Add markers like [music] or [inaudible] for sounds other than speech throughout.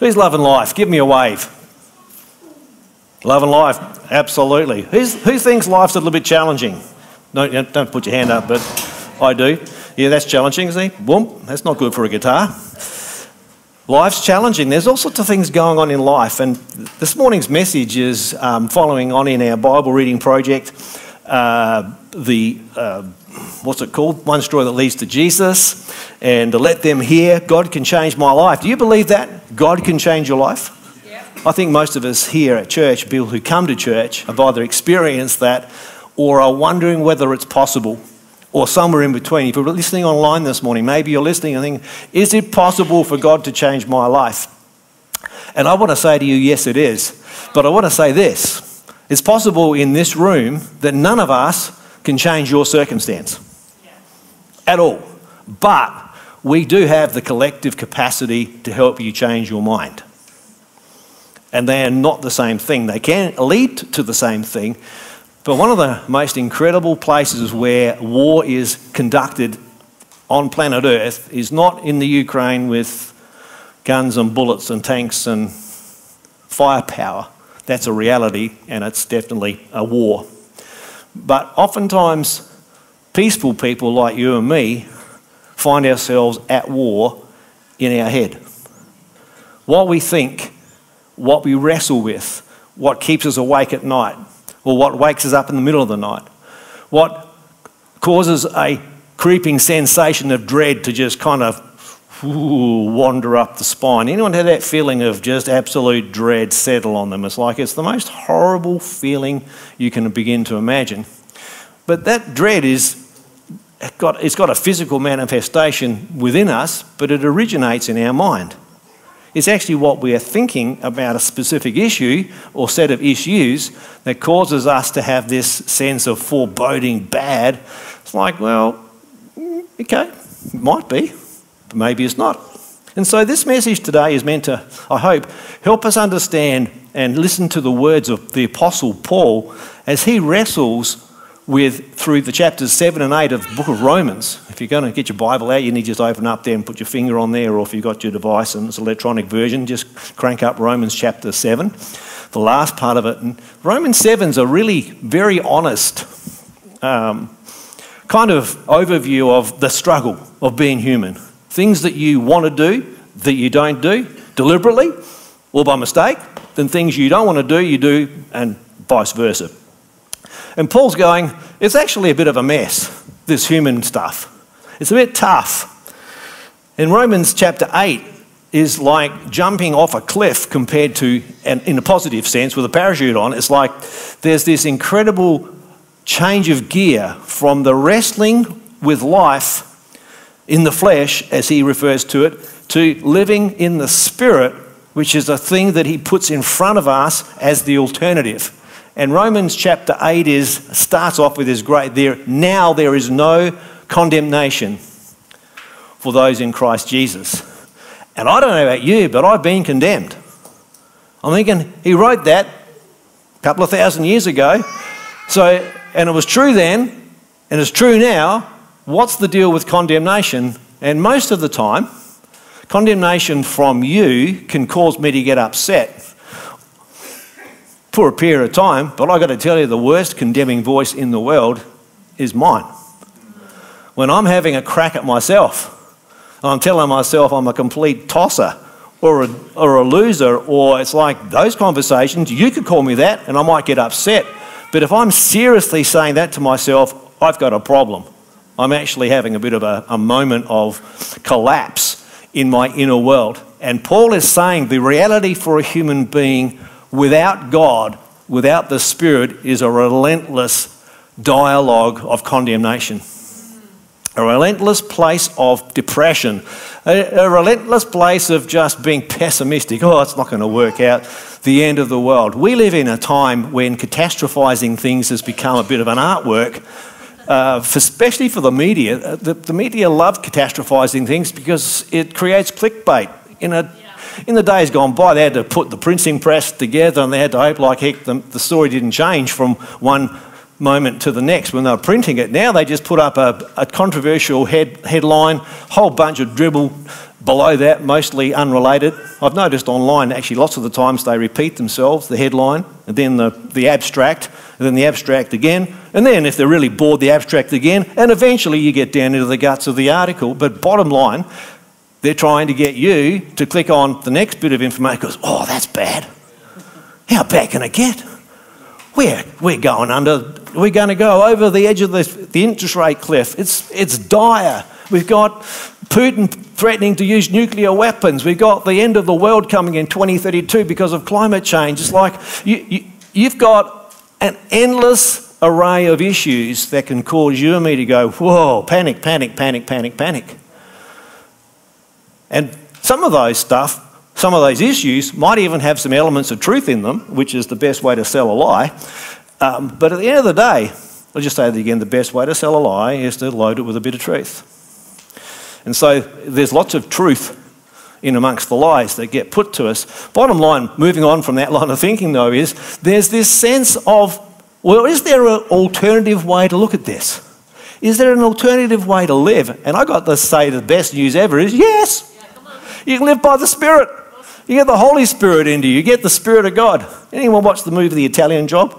Who's loving life? Give me a wave. Loving life, absolutely. Who's, who thinks life's a little bit challenging? No, don't put your hand up, but I do. Yeah, that's challenging, see? Boom, that's not good for a guitar. Life's challenging. There's all sorts of things going on in life. And this morning's message is um, following on in our Bible reading project. Uh, the, uh, what's it called? One straw that leads to Jesus. And to let them hear, God can change my life. Do you believe that? God can change your life? Yeah. I think most of us here at church, people who come to church, have either experienced that or are wondering whether it's possible or somewhere in between. If you're listening online this morning, maybe you're listening and thinking, is it possible for God to change my life? And I want to say to you, yes, it is. But I want to say this it's possible in this room that none of us can change your circumstance at all. But we do have the collective capacity to help you change your mind. And they are not the same thing. They can lead to the same thing, but one of the most incredible places where war is conducted on planet Earth is not in the Ukraine with guns and bullets and tanks and firepower. That's a reality, and it's definitely a war. But oftentimes, peaceful people like you and me find ourselves at war in our head. What we think, what we wrestle with, what keeps us awake at night, or what wakes us up in the middle of the night? What causes a creeping sensation of dread to just kind of wander up the spine? Anyone had that feeling of just absolute dread settle on them? It's like it's the most horrible feeling you can begin to imagine. But that dread is got, it's got a physical manifestation within us, but it originates in our mind. It's actually what we are thinking about a specific issue or set of issues that causes us to have this sense of foreboding bad. It's like, well, mm, okay, might be, but maybe it's not. And so this message today is meant to, I hope, help us understand and listen to the words of the Apostle Paul as he wrestles with through the chapters 7 and 8 of the book of Romans. If you're going to get your Bible out, you need to just open up there and put your finger on there, or if you've got your device and it's an electronic version, just crank up Romans chapter 7, the last part of it. And Romans 7's a really very honest um, kind of overview of the struggle of being human. Things that you want to do that you don't do deliberately or by mistake, then things you don't want to do, you do, and vice versa. And Paul's going, it's actually a bit of a mess, this human stuff. It's a bit tough. In Romans chapter 8 is like jumping off a cliff compared to, and in a positive sense, with a parachute on. It's like there's this incredible change of gear from the wrestling with life in the flesh, as he refers to it, to living in the spirit, which is a thing that he puts in front of us as the alternative. And Romans chapter 8 is, starts off with this great there. Now there is no condemnation for those in Christ Jesus. And I don't know about you, but I've been condemned. I'm thinking, he wrote that a couple of thousand years ago. So, and it was true then, and it's true now. What's the deal with condemnation? And most of the time, condemnation from you can cause me to get upset for a period of time, but I've got to tell you, the worst condemning voice in the world is mine. When I'm having a crack at myself, I'm telling myself I'm a complete tosser or a, or a loser, or it's like those conversations, you could call me that and I might get upset. But if I'm seriously saying that to myself, I've got a problem. I'm actually having a bit of a, a moment of collapse in my inner world. And Paul is saying the reality for a human being without God, without the Spirit, is a relentless dialogue of condemnation. A relentless place of depression, a, a relentless place of just being pessimistic. Oh, it's not going to work out. The end of the world. We live in a time when catastrophizing things has become a bit of an artwork, uh, for, especially for the media. Uh, the, the media love catastrophizing things because it creates clickbait in a in the days gone by, they had to put the printing press together and they had to hope like heck the, the story didn't change from one moment to the next when they were printing it. Now they just put up a, a controversial head, headline, whole bunch of dribble, Below that, mostly unrelated. I've noticed online, actually, lots of the times they repeat themselves the headline, and then the, the abstract, then the abstract again, and then if they're really bored, the abstract again, and eventually you get down into the guts of the article. But bottom line, they're trying to get you to click on the next bit of information because, oh, that's bad. How bad can it get? We're, we're going under, we're going to go over the edge of the, the interest rate cliff. It's, it's dire. We've got Putin threatening to use nuclear weapons. We've got the end of the world coming in 2032 because of climate change. It's like you, you, you've got an endless array of issues that can cause you and me to go, whoa, panic, panic, panic, panic, panic. And some of those stuff, some of those issues might even have some elements of truth in them, which is the best way to sell a lie. Um, but at the end of the day, I'll just say it again the best way to sell a lie is to load it with a bit of truth. And so there's lots of truth in amongst the lies that get put to us. Bottom line, moving on from that line of thinking though, is there's this sense of, well, is there an alternative way to look at this? Is there an alternative way to live? And I got to say the best news ever is yes. You can live by the Spirit. You get the Holy Spirit into you. You get the Spirit of God. Anyone watch the movie The Italian Job?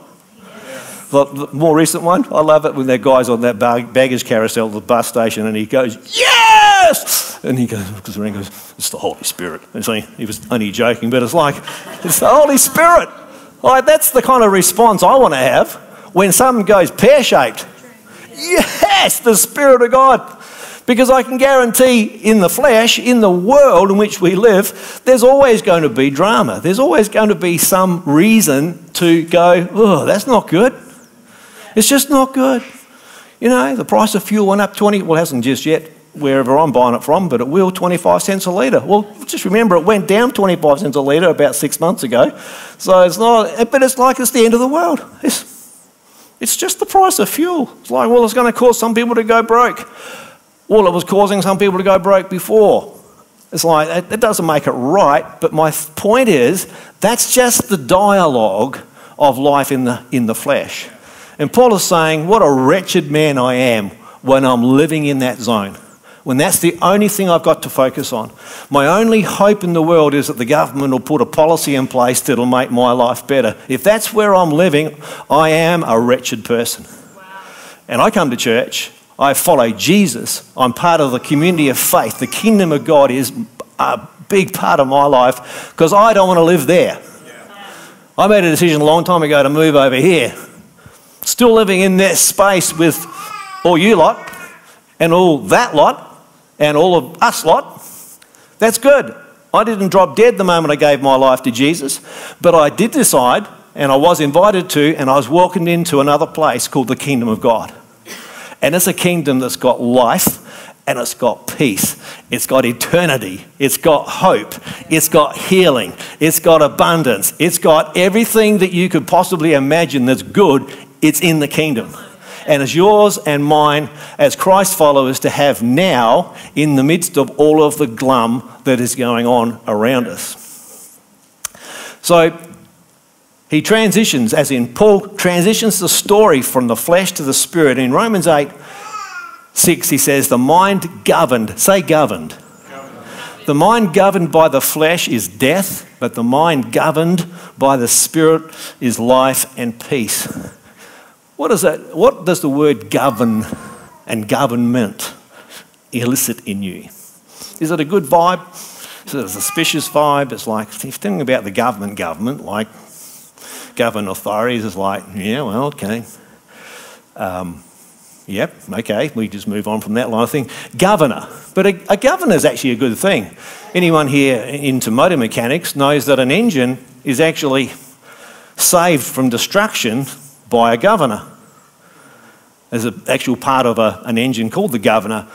The more recent one. I love it when that guy's on that baggage carousel at the bus station and he goes, Yes! And he goes, because Ring goes, It's the Holy Spirit. And he was only joking, but it's like, It's the Holy Spirit. Like, that's the kind of response I want to have when something goes pear shaped. Yes, the Spirit of God. Because I can guarantee in the flesh, in the world in which we live, there's always going to be drama. There's always going to be some reason to go, oh, that's not good. It's just not good. You know, the price of fuel went up 20, well, it hasn't just yet wherever I'm buying it from, but it will 25 cents a litre. Well, just remember it went down 25 cents a litre about six months ago. So it's not, but it's like it's the end of the world. It's, it's just the price of fuel. It's like, well, it's going to cause some people to go broke. Well, it was causing some people to go broke before. It's like, it doesn't make it right, but my point is that's just the dialogue of life in the, in the flesh. And Paul is saying, What a wretched man I am when I'm living in that zone. When that's the only thing I've got to focus on. My only hope in the world is that the government will put a policy in place that'll make my life better. If that's where I'm living, I am a wretched person. And I come to church I follow Jesus. I'm part of the community of faith. The kingdom of God is a big part of my life because I don't want to live there. I made a decision a long time ago to move over here. Still living in that space with all you lot and all that lot and all of us lot. That's good. I didn't drop dead the moment I gave my life to Jesus, but I did decide and I was invited to, and I was welcomed into another place called the kingdom of God. And it's a kingdom that's got life and it's got peace. It's got eternity. It's got hope. It's got healing. It's got abundance. It's got everything that you could possibly imagine that's good. It's in the kingdom. And it's yours and mine as Christ followers to have now in the midst of all of the glum that is going on around us. So he transitions, as in Paul transitions the story from the flesh to the spirit. In Romans 8 6, he says, The mind governed, say governed. The mind governed by the flesh is death, but the mind governed by the spirit is life and peace. What, is that, what does the word govern and government elicit in you? Is it a good vibe? Is it a suspicious vibe? It's like, if you think about the government, government, like government authorities is like, yeah, well, okay. Um, yep, okay, we just move on from that line of thing. Governor, but a, a governor is actually a good thing. Anyone here into motor mechanics knows that an engine is actually saved from destruction by a governor. There's an actual part of a, an engine called the governor.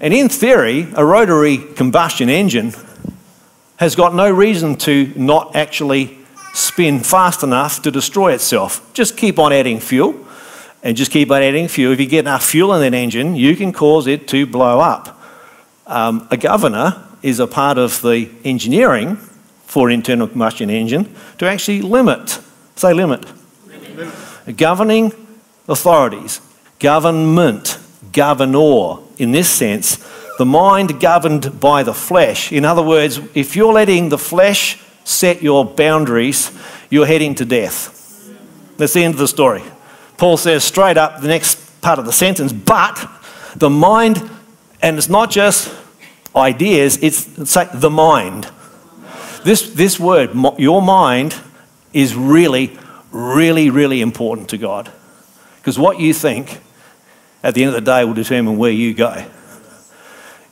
And in theory, a rotary combustion engine has got no reason to not actually spin fast enough to destroy itself. Just keep on adding fuel and just keep on adding fuel. If you get enough fuel in that engine, you can cause it to blow up. Um, a governor is a part of the engineering for internal combustion engine to actually limit, say limit, limit. governing authorities, government, governor, in this sense, The mind governed by the flesh. In other words, if you're letting the flesh set your boundaries, you're heading to death. That's the end of the story. Paul says straight up the next part of the sentence, but the mind, and it's not just ideas, it's, the mind. This, this word, your mind, is really, really, really important to God. Because what you think at the end of the day will determine where you go.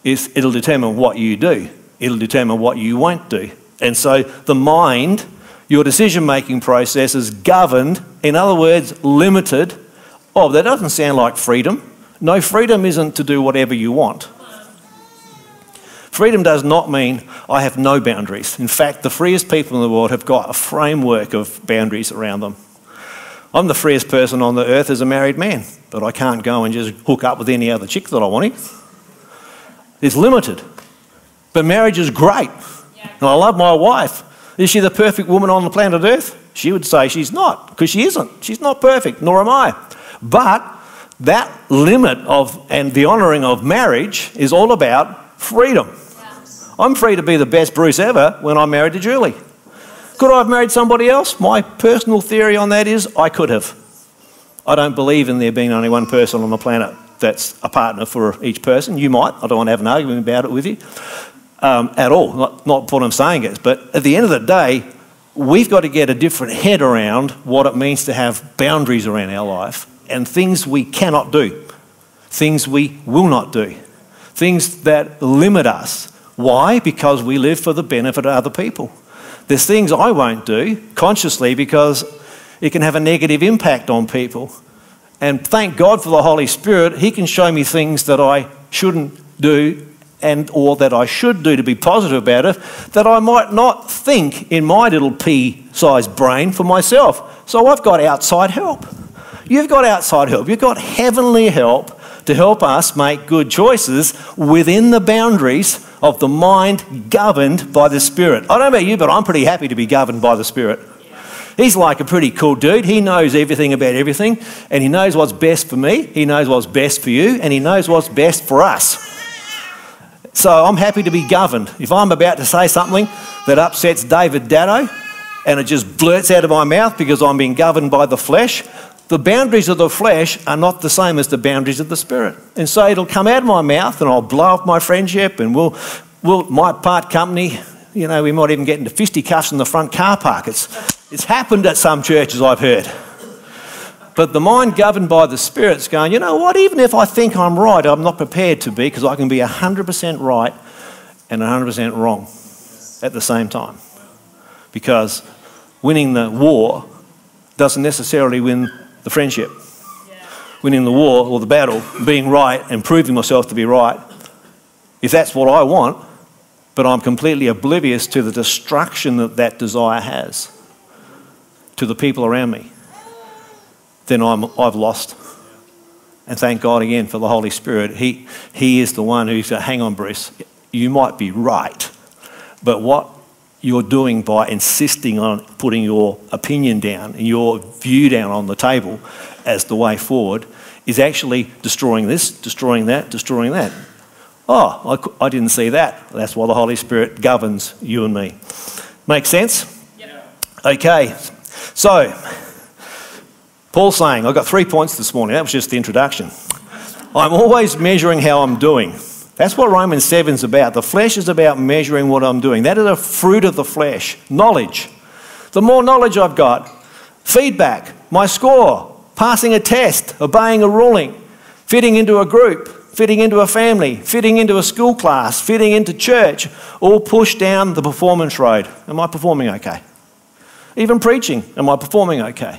It's, it'll determine what you do, it'll determine what you won't do. And so the mind, your decision making process is governed, in other words, limited. Oh, that doesn't sound like freedom. No, freedom isn't to do whatever you want. Freedom does not mean I have no boundaries. In fact, the freest people in the world have got a framework of boundaries around them. I'm the freest person on the earth as a married man, but I can't go and just hook up with any other chick that I want. It's limited. But marriage is great. Yeah. And I love my wife. Is she the perfect woman on the planet Earth? She would say she's not, because she isn't. She's not perfect, nor am I. But that limit of and the honouring of marriage is all about freedom. I'm free to be the best Bruce ever when I'm married to Julie. Could I have married somebody else? My personal theory on that is I could have. I don't believe in there being only one person on the planet that's a partner for each person. You might. I don't want to have an argument about it with you um, at all. Not, not what I'm saying is. But at the end of the day, we've got to get a different head around what it means to have boundaries around our life and things we cannot do, things we will not do, things that limit us why? Because we live for the benefit of other people. There's things I won't do consciously because it can have a negative impact on people. And thank God for the Holy Spirit, He can show me things that I shouldn't do and or that I should do to be positive about it that I might not think in my little pea-sized brain for myself. So I've got outside help. You've got outside help. You've got heavenly help to help us make good choices within the boundaries of the mind governed by the Spirit. I don't know about you, but I'm pretty happy to be governed by the Spirit. He's like a pretty cool dude. He knows everything about everything, and he knows what's best for me, he knows what's best for you, and he knows what's best for us. So I'm happy to be governed. If I'm about to say something that upsets David Datto, and it just blurts out of my mouth because I'm being governed by the flesh, the boundaries of the flesh are not the same as the boundaries of the spirit. And so it'll come out of my mouth and I'll blow up my friendship and we'll, we'll might part company. You know, we might even get into fisticuffs in the front car park. It's, it's happened at some churches, I've heard. But the mind governed by the Spirit's going, you know what, even if I think I'm right, I'm not prepared to be because I can be 100% right and 100% wrong at the same time. Because winning the war doesn't necessarily win the friendship, winning the war or the battle, being right and proving myself to be right, if that's what I want, but I'm completely oblivious to the destruction that that desire has to the people around me, then I'm, I've lost. And thank God again for the Holy Spirit. He, he is the one who's going, hang on, Bruce, you might be right, but what you're doing by insisting on putting your opinion down and your view down on the table as the way forward is actually destroying this, destroying that, destroying that. Oh, I, I didn't see that. That's why the Holy Spirit governs you and me. Make sense? Yep. Okay, so Paul's saying, I've got three points this morning. That was just the introduction. I'm always measuring how I'm doing. That's what Romans 7 is about. The flesh is about measuring what I'm doing. That is a fruit of the flesh. Knowledge. The more knowledge I've got, feedback, my score, passing a test, obeying a ruling, fitting into a group, fitting into a family, fitting into a school class, fitting into church, all push down the performance road. Am I performing okay? Even preaching, am I performing okay?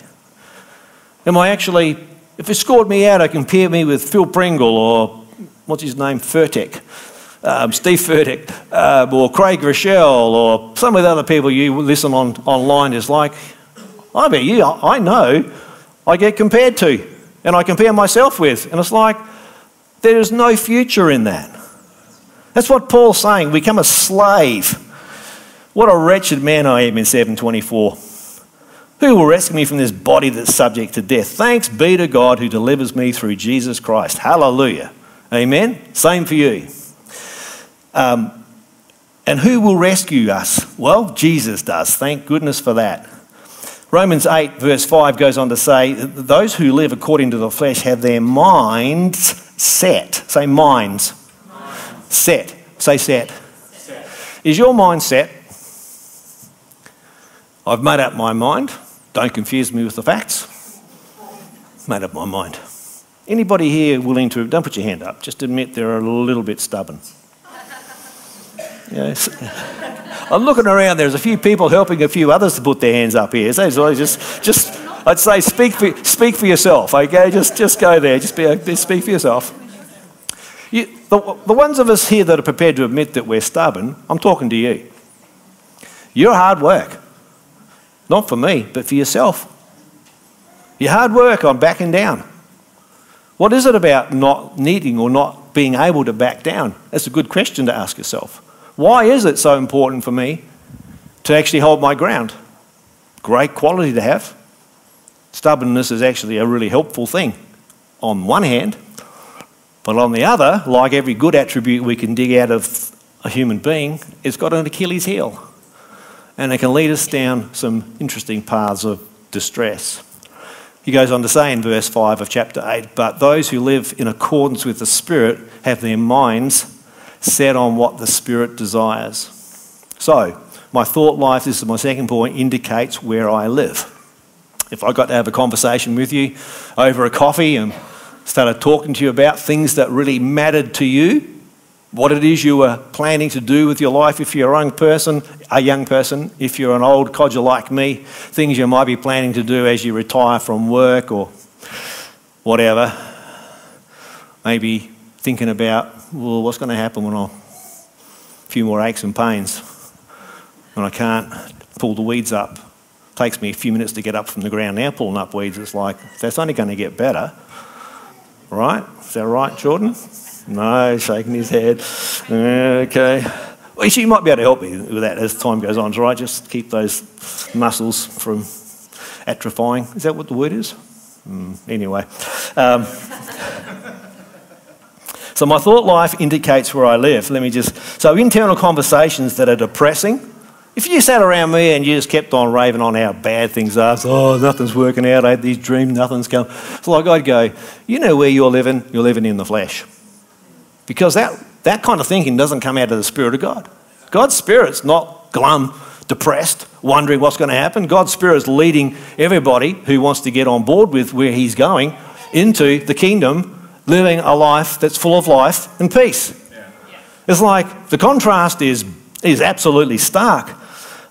Am I actually, if it scored me out, I compare me with Phil Pringle or what's his name, Furtick, um, Steve Furtick, uh, or Craig Groeschel, or some of the other people you listen on online is like, I bet you, I know I get compared to, and I compare myself with, and it's like, there is no future in that. That's what Paul's saying, become a slave. What a wretched man I am in 724. Who will rescue me from this body that's subject to death? Thanks be to God who delivers me through Jesus Christ. Hallelujah. Amen? Same for you. Um, and who will rescue us? Well, Jesus does. Thank goodness for that. Romans 8, verse 5 goes on to say, Those who live according to the flesh have their minds set. Say minds. minds. Set. Say set. set. Is your mind set? I've made up my mind. Don't confuse me with the facts. Made up my mind. Anybody here willing to, don't put your hand up, just admit they're a little bit stubborn. Yes. [laughs] I'm looking around, there's a few people helping a few others to put their hands up here. So just, just I'd say speak for, speak for yourself, okay? Just, just go there, just be, speak for yourself. You, the, the ones of us here that are prepared to admit that we're stubborn, I'm talking to you. You're hard work. Not for me, but for yourself. Your hard work on backing down. What is it about not needing or not being able to back down? That's a good question to ask yourself. Why is it so important for me to actually hold my ground? Great quality to have. Stubbornness is actually a really helpful thing on one hand, but on the other, like every good attribute we can dig out of a human being, it's got an Achilles heel. And it can lead us down some interesting paths of distress. He goes on to say in verse 5 of chapter 8 But those who live in accordance with the Spirit have their minds set on what the Spirit desires. So, my thought life, this is my second point, indicates where I live. If I got to have a conversation with you over a coffee and started talking to you about things that really mattered to you, what it is you were planning to do with your life if you're a young person, a young person, if you're an old codger like me, things you might be planning to do as you retire from work or whatever. Maybe thinking about, well, what's going to happen when I a few more aches and pains when I can't pull the weeds up. It takes me a few minutes to get up from the ground now pulling up weeds. It's like that's only going to get better, right? Is that right, Jordan? No, shaking his head. Okay. Well, she might be able to help me with that as time goes on, right? Just keep those muscles from atrophying. Is that what the word is? Mm, anyway. Um, so my thought life indicates where I live. Let me just. So internal conversations that are depressing. If you sat around me and you just kept on raving on how bad things are, so, oh, nothing's working out, I had these dreams, nothing's coming. It's like I'd go, you know where you're living? You're living in the flesh. Because that, that kind of thinking doesn't come out of the Spirit of God. God's Spirit's not glum, depressed, wondering what's going to happen. God's Spirit's leading everybody who wants to get on board with where He's going into the kingdom, living a life that's full of life and peace. Yeah. It's like the contrast is, is absolutely stark.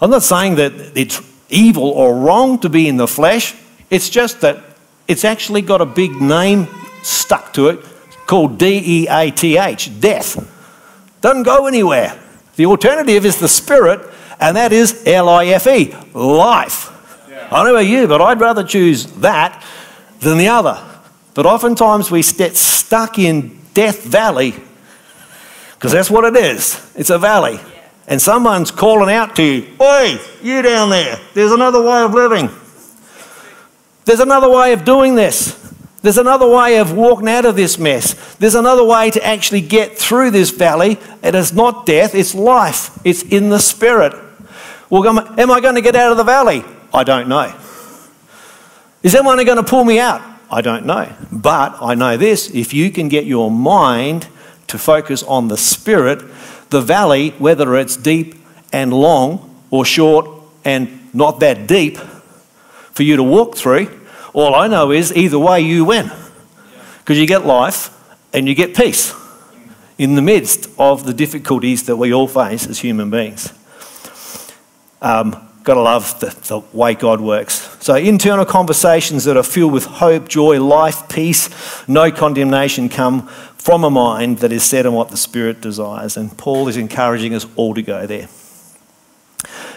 I'm not saying that it's evil or wrong to be in the flesh, it's just that it's actually got a big name stuck to it called D E A T H, death. Doesn't go anywhere. The alternative is the spirit, and that is L I F E, life. Yeah. I don't know about you, but I'd rather choose that than the other. But oftentimes we get stuck in Death Valley because that's what it is. It's a valley. And someone's calling out to you, Oi, you down there, there's another way of living. There's another way of doing this. There's another way of walking out of this mess. There's another way to actually get through this valley. It is not death, it's life. It's in the spirit. Well, am I going to get out of the valley? I don't know. Is anyone going to pull me out? I don't know. But I know this if you can get your mind to focus on the spirit, the valley, whether it's deep and long or short and not that deep, for you to walk through, all I know is either way you win. Because you get life and you get peace in the midst of the difficulties that we all face as human beings. Um, gotta love the, the way God works. So, internal conversations that are filled with hope, joy, life, peace, no condemnation come from a mind that is set on what the Spirit desires. And Paul is encouraging us all to go there.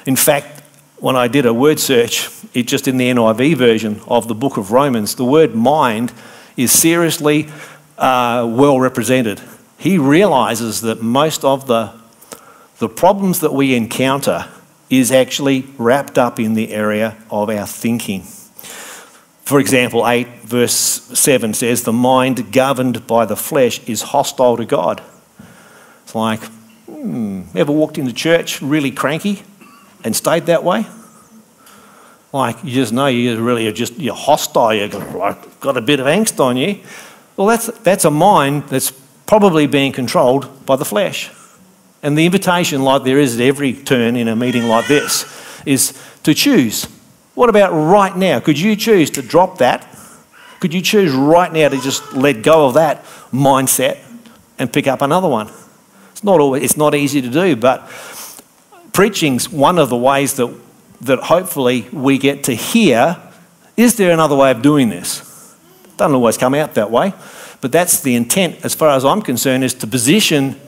In fact, when I did a word search, it just in the NIV version of the book of Romans, the word mind is seriously uh, well represented. He realizes that most of the, the problems that we encounter is actually wrapped up in the area of our thinking. For example, 8 verse 7 says, The mind governed by the flesh is hostile to God. It's like, Hmm, ever walked into church really cranky and stayed that way? Like you just know you really are just you're hostile. You've got, like, got a bit of angst on you. Well, that's that's a mind that's probably being controlled by the flesh. And the invitation, like there is at every turn in a meeting like this, is to choose. What about right now? Could you choose to drop that? Could you choose right now to just let go of that mindset and pick up another one? It's not always, it's not easy to do, but preaching's one of the ways that that hopefully we get to hear is there another way of doing this? Doesn't always come out that way, but that's the intent, as far as I'm concerned, is to position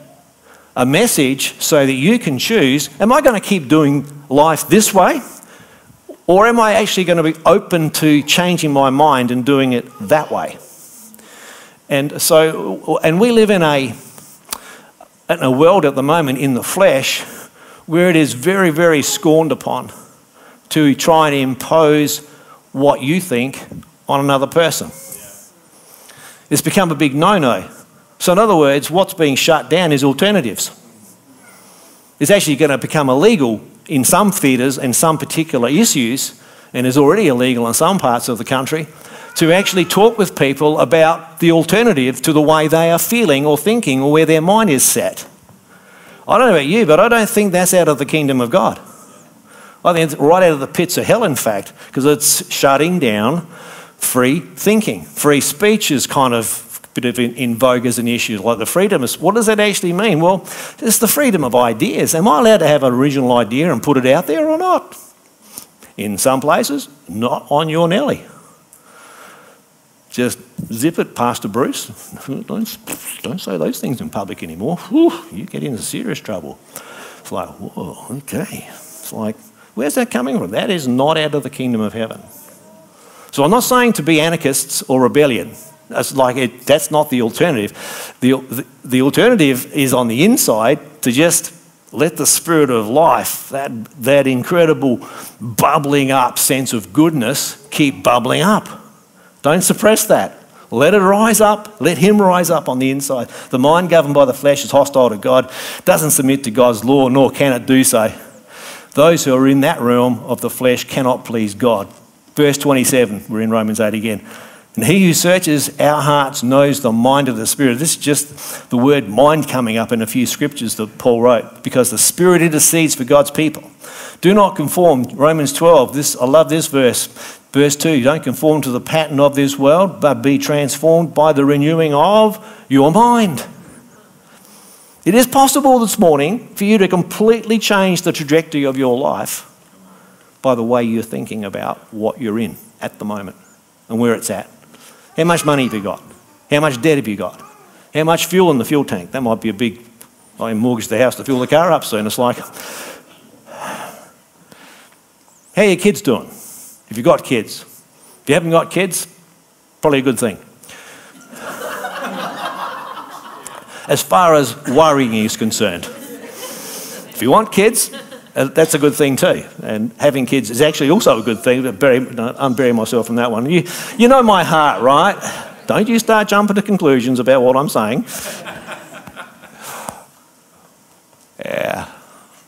a message so that you can choose am I going to keep doing life this way? Or am I actually going to be open to changing my mind and doing it that way? And so, and we live in a, in a world at the moment in the flesh where it is very, very scorned upon to try and impose what you think on another person. It's become a big no no. So, in other words, what's being shut down is alternatives. It's actually going to become illegal in some theatres and some particular issues, and is already illegal in some parts of the country, to actually talk with people about the alternative to the way they are feeling or thinking or where their mind is set. I don't know about you, but I don't think that's out of the kingdom of God. I think it's right out of the pits of hell, in fact, because it's shutting down free thinking. Free speech is kind of bit of in, in vogue as an issue, like the freedom is. What does that actually mean? Well, it's the freedom of ideas. Am I allowed to have an original idea and put it out there or not? In some places, not on your Nelly. Just zip it, Pastor Bruce. [laughs] Don't, don't say those things in public anymore. Whew, you get into serious trouble. It's like, whoa, okay. It's like, Where's that coming from? That is not out of the kingdom of heaven. So I'm not saying to be anarchists or rebellion. That's like it, that's not the alternative. The, the, the alternative is on the inside to just let the spirit of life, that, that incredible bubbling up sense of goodness, keep bubbling up. Don't suppress that. Let it rise up. Let Him rise up on the inside. The mind governed by the flesh is hostile to God, doesn't submit to God's law, nor can it do so. Those who are in that realm of the flesh cannot please God. Verse 27, we're in Romans 8 again. And he who searches our hearts knows the mind of the Spirit. This is just the word mind coming up in a few scriptures that Paul wrote, because the Spirit intercedes for God's people. Do not conform, Romans 12, this, I love this verse. Verse 2 You Don't conform to the pattern of this world, but be transformed by the renewing of your mind it is possible this morning for you to completely change the trajectory of your life by the way you're thinking about what you're in at the moment and where it's at. How much money have you got? How much debt have you got? How much fuel in the fuel tank? That might be a big. I mortgage the house to fuel the car up soon. It's like, [sighs] how are your kids doing? If you've got kids, if you haven't got kids, probably a good thing. as far as worrying is concerned. If you want kids, uh, that's a good thing too. And having kids is actually also a good thing. But bury, burying myself in that one. You, you know my heart, right? Don't you start jumping to conclusions about what I'm saying. Yeah.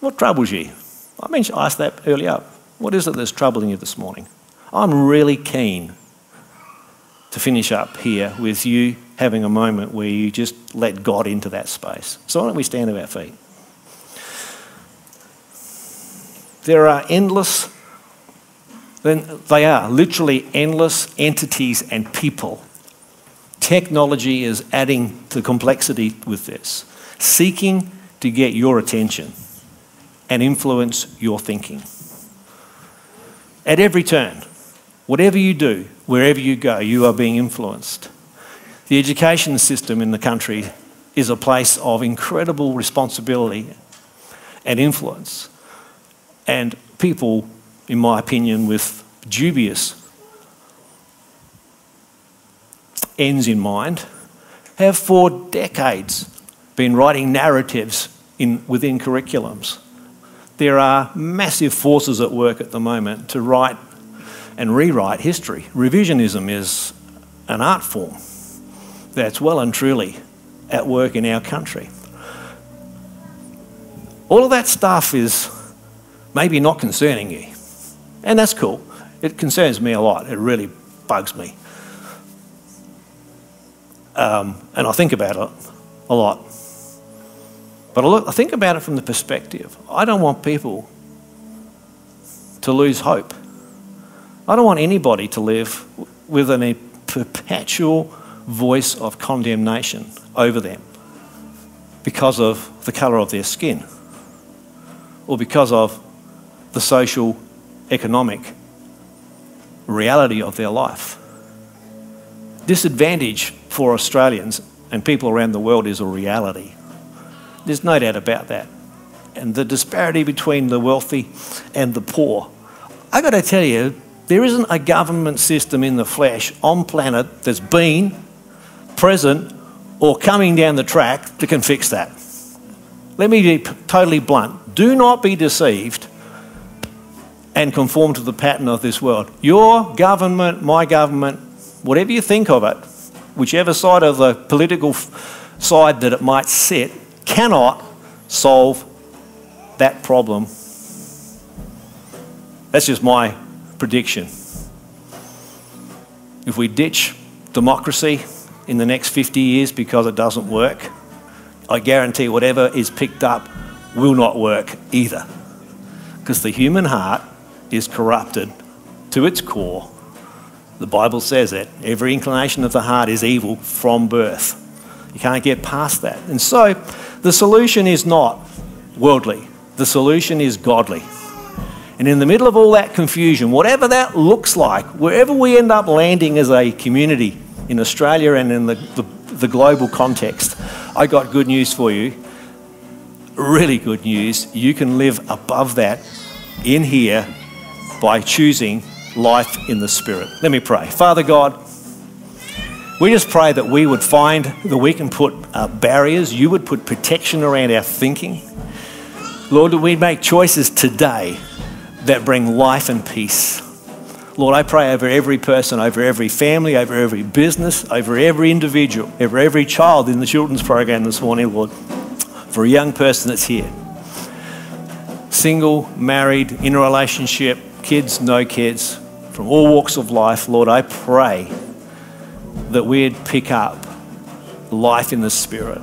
What troubles you? I mentioned, I asked that earlier. What is it that's troubling you this morning? I'm really keen to finish up here with you having a moment where you just let God into that space. So, why don't we stand to our feet? There are endless, then they are literally endless entities and people. Technology is adding to complexity with this, seeking to get your attention and influence your thinking. At every turn, whatever you do, wherever you go, you are being influenced. The education system in the country is a place of incredible responsibility and influence. And people, in my opinion, with dubious ends in mind, have for decades been writing narratives in, within curriculums. There are massive forces at work at the moment to write and rewrite history. Revisionism is an art form that's well and truly at work in our country. All of that stuff is maybe not concerning you. And that's cool. It concerns me a lot. It really bugs me. Um, and I think about it a lot. But I, look, I think about it from the perspective I don't want people to lose hope. I don't want anybody to live with a perpetual voice of condemnation over them because of the colour of their skin or because of the social, economic reality of their life. Disadvantage for Australians and people around the world is a reality. There's no doubt about that. And the disparity between the wealthy and the poor. I've got to tell you, there isn't a government system in the flesh on planet that's been present or coming down the track that can fix that. Let me be totally blunt. Do not be deceived and conform to the pattern of this world. Your government, my government, whatever you think of it, whichever side of the political side that it might sit, cannot solve that problem. That's just my prediction. If we ditch democracy in the next 50 years because it doesn't work, I guarantee whatever is picked up will not work either. Because the human heart is corrupted to its core. The Bible says it. Every inclination of the heart is evil from birth. You can't get past that. And so the solution is not worldly, the solution is godly. And in the middle of all that confusion, whatever that looks like, wherever we end up landing as a community in Australia and in the, the, the global context, I got good news for you. Really good news. You can live above that in here by choosing life in the Spirit. Let me pray. Father God, we just pray that we would find that we can put uh, barriers, you would put protection around our thinking. Lord, that we make choices today that bring life and peace. Lord, I pray over every person, over every family, over every business, over every individual, over every child in the children's program this morning, Lord, for a young person that's here. Single, married, in a relationship, kids, no kids, from all walks of life, Lord, I pray that we'd pick up life in the Spirit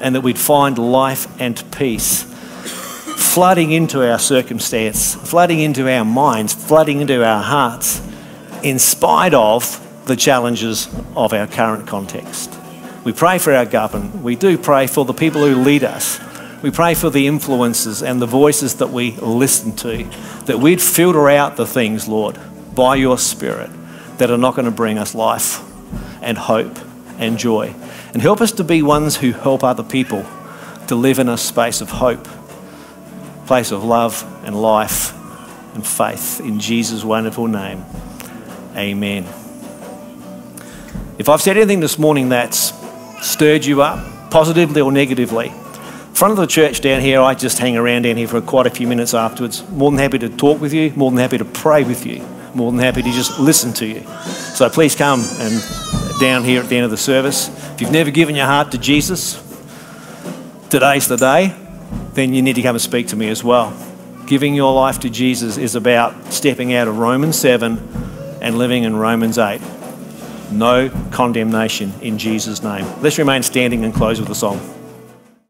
and that we'd find life and peace flooding into our circumstance, flooding into our minds, flooding into our hearts, in spite of the challenges of our current context. We pray for our government. We do pray for the people who lead us. We pray for the influences and the voices that we listen to, that we'd filter out the things, Lord, by your Spirit that are not going to bring us life and hope and joy. And help us to be ones who help other people to live in a space of hope place of love and life and faith. In Jesus' wonderful name, amen. If I've said anything this morning that's stirred you up, positively or negatively, front of the church down here, I just hang around down here for quite a few minutes afterwards. More than happy to talk with you, more than happy to pray with you, more than happy to just listen to you. So please come and down here at the end of the service. If you've never given your heart to Jesus, today's the day then you need to come and speak to me as well. Giving your life to Jesus is about stepping out of Romans 7 and living in Romans 8. No condemnation in Jesus' name. Let's remain standing and close with a song.